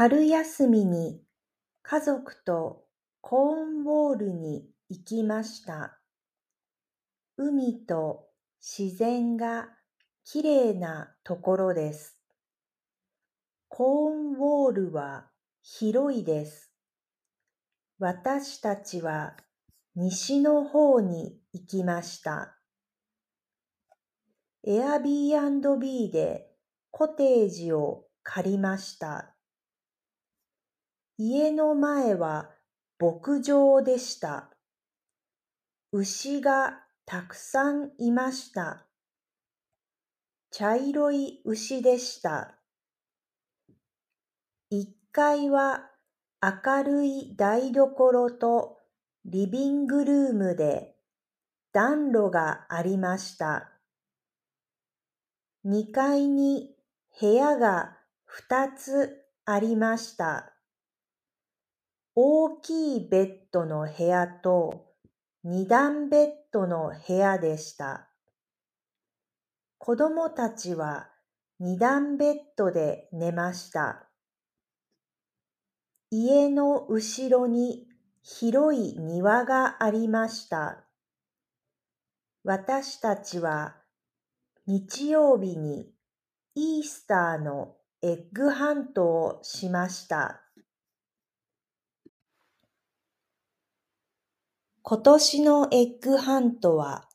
春休みに家族とコーンウォールに行きました。海と自然がきれいなところです。コーンウォールは広いです。私たちは西の方に行きました。Airbnb でコテージを借りました。家の前は牧場でした。牛がたくさんいました。茶色い牛でした。1階は明るい台所とリビングルームで暖炉がありました。2階に部屋が2つありました。大きいベッドの部屋と二段ベッドの部屋でした。子供たちは二段ベッドで寝ました。家の後ろに広い庭がありました。私たちは日曜日にイースターのエッグハントをしました。今年のエッグハントは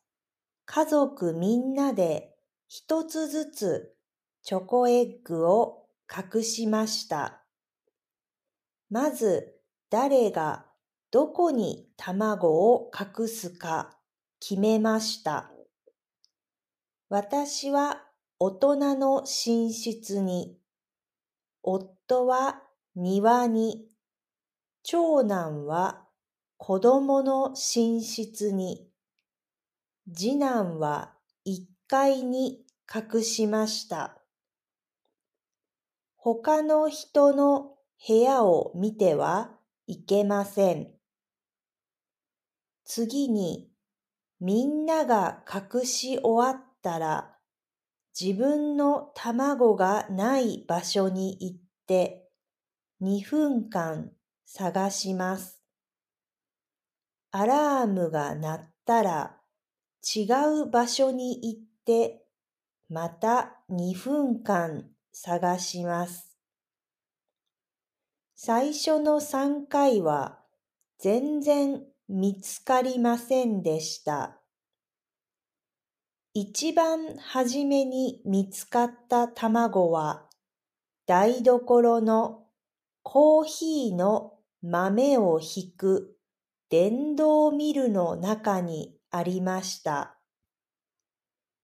家族みんなで一つずつチョコエッグを隠しました。まず誰がどこに卵を隠すか決めました。私は大人の寝室に、夫は庭に、長男は子供の寝室に、次男は1階に隠しました。他の人の部屋を見てはいけません。次に、みんなが隠し終わったら、自分の卵がない場所に行って2分間探します。アラームが鳴ったら違う場所に行ってまた2分間探します。最初の3回は全然見つかりませんでした。一番はじめに見つかった卵は台所のコーヒーの豆をひく電動ミルの中にありました。